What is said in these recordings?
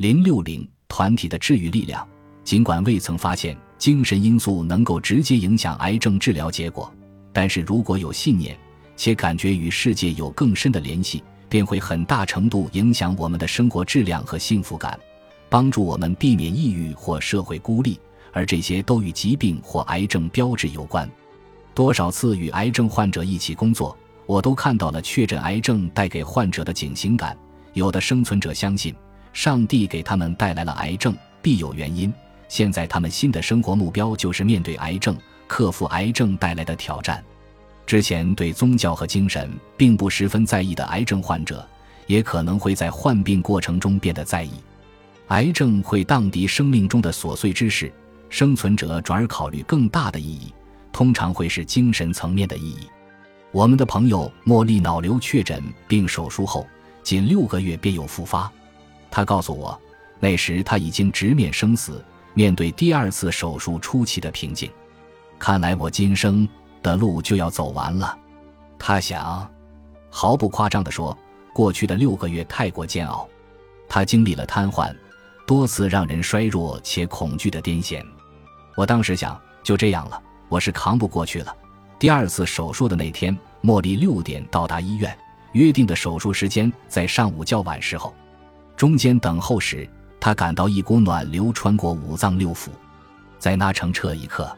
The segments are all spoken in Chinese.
零六零团体的治愈力量，尽管未曾发现精神因素能够直接影响癌症治疗结果，但是如果有信念，且感觉与世界有更深的联系，便会很大程度影响我们的生活质量和幸福感，帮助我们避免抑郁或社会孤立，而这些都与疾病或癌症标志有关。多少次与癌症患者一起工作，我都看到了确诊癌症带给患者的警醒感。有的生存者相信。上帝给他们带来了癌症，必有原因。现在他们新的生活目标就是面对癌症，克服癌症带来的挑战。之前对宗教和精神并不十分在意的癌症患者，也可能会在患病过程中变得在意。癌症会荡涤生命中的琐碎之事，生存者转而考虑更大的意义，通常会是精神层面的意义。我们的朋友茉莉脑瘤确诊并手术后，仅六个月便有复发。他告诉我，那时他已经直面生死，面对第二次手术初期的瓶颈。看来我今生的路就要走完了，他想。毫不夸张地说，过去的六个月太过煎熬。他经历了瘫痪，多次让人衰弱且恐惧的癫痫。我当时想，就这样了，我是扛不过去了。第二次手术的那天，茉莉六点到达医院，约定的手术时间在上午较晚时候。中间等候时，她感到一股暖流穿过五脏六腑，在那澄澈一刻，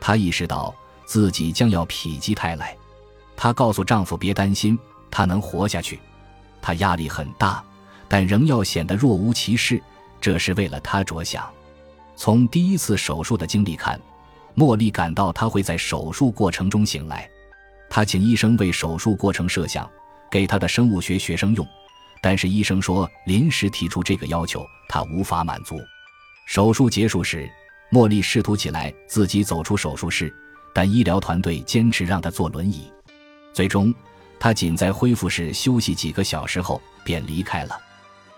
她意识到自己将要否极泰来。她告诉丈夫别担心，她能活下去。她压力很大，但仍要显得若无其事，这是为了他着想。从第一次手术的经历看，茉莉感到她会在手术过程中醒来。她请医生为手术过程设想，给她的生物学学生用。但是医生说，临时提出这个要求，他无法满足。手术结束时，茉莉试图起来自己走出手术室，但医疗团队坚持让她坐轮椅。最终，她仅在恢复室休息几个小时后便离开了。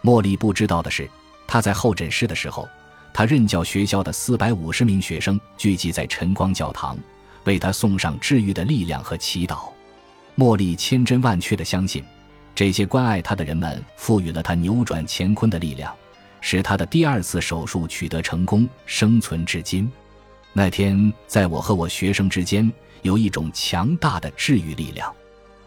茉莉不知道的是，她在候诊室的时候，她任教学校的四百五十名学生聚集在晨光教堂，为她送上治愈的力量和祈祷。茉莉千真万确地相信。这些关爱他的人们赋予了他扭转乾坤的力量，使他的第二次手术取得成功，生存至今。那天，在我和我学生之间有一种强大的治愈力量，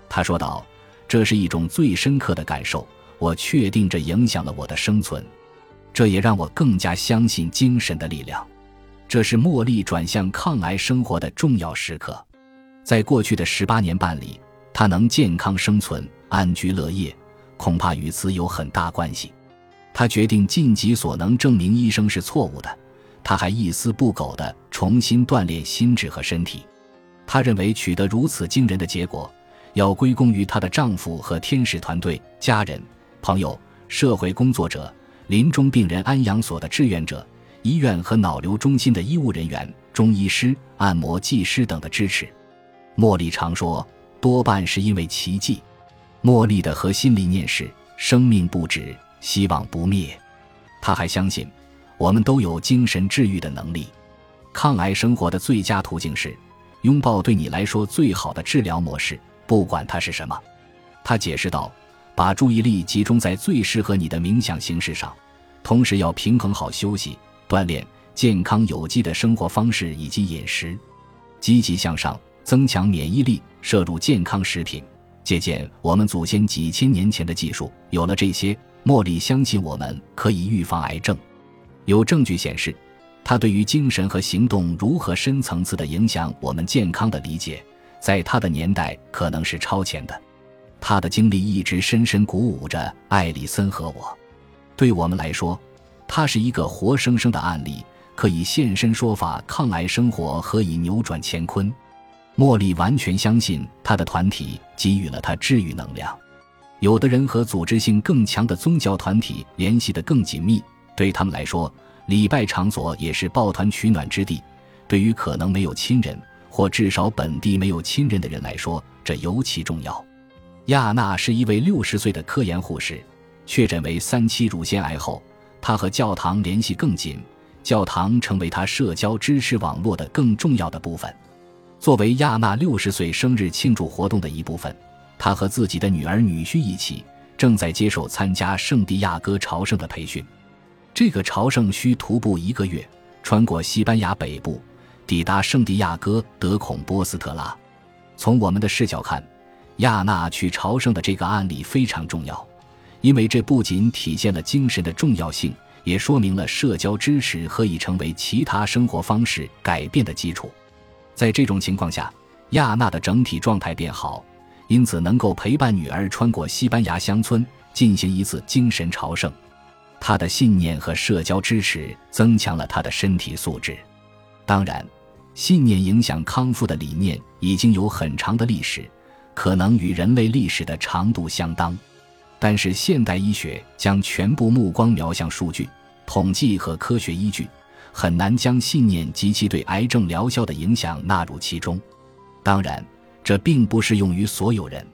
他说道：“这是一种最深刻的感受。我确定这影响了我的生存，这也让我更加相信精神的力量。这是茉莉转向抗癌生活的重要时刻。在过去的十八年半里，他能健康生存。”安居乐业，恐怕与此有很大关系。他决定尽己所能证明医生是错误的。他还一丝不苟地重新锻炼心智和身体。他认为取得如此惊人的结果，要归功于她的丈夫和天使团队、家人、朋友、社会工作者、临终病人安养所的志愿者、医院和脑瘤中心的医务人员、中医师、按摩技师等的支持。茉莉常说，多半是因为奇迹。茉莉的核心理念是生命不止，希望不灭。他还相信，我们都有精神治愈的能力。抗癌生活的最佳途径是拥抱对你来说最好的治疗模式，不管它是什么。他解释道：“把注意力集中在最适合你的冥想形式上，同时要平衡好休息、锻炼、健康有机的生活方式以及饮食，积极向上，增强免疫力，摄入健康食品。”借鉴我们祖先几千年前的技术，有了这些，茉莉相信我们可以预防癌症。有证据显示，他对于精神和行动如何深层次的影响我们健康的理解，在他的年代可能是超前的。他的经历一直深深鼓舞着艾里森和我。对我们来说，他是一个活生生的案例，可以现身说法抗癌生活何以扭转乾坤。茉莉完全相信他的团体给予了他治愈能量。有的人和组织性更强的宗教团体联系得更紧密，对他们来说，礼拜场所也是抱团取暖之地。对于可能没有亲人或至少本地没有亲人的人来说，这尤其重要。亚娜是一位六十岁的科研护士，确诊为三期乳腺癌后，她和教堂联系更紧，教堂成为她社交支持网络的更重要的部分。作为亚娜六十岁生日庆祝活动的一部分，她和自己的女儿女婿一起正在接受参加圣地亚哥朝圣的培训。这个朝圣需徒步一个月，穿过西班牙北部，抵达圣地亚哥德孔波斯特拉。从我们的视角看，亚娜去朝圣的这个案例非常重要，因为这不仅体现了精神的重要性，也说明了社交支持何以成为其他生活方式改变的基础。在这种情况下，亚娜的整体状态变好，因此能够陪伴女儿穿过西班牙乡村，进行一次精神朝圣。她的信念和社交支持增强了她的身体素质。当然，信念影响康复的理念已经有很长的历史。可能与人类历史的长度相当，但是现代医学将全部目光瞄向数据、统计和科学依据，很难将信念及其对癌症疗效的影响纳入其中。当然，这并不适用于所有人。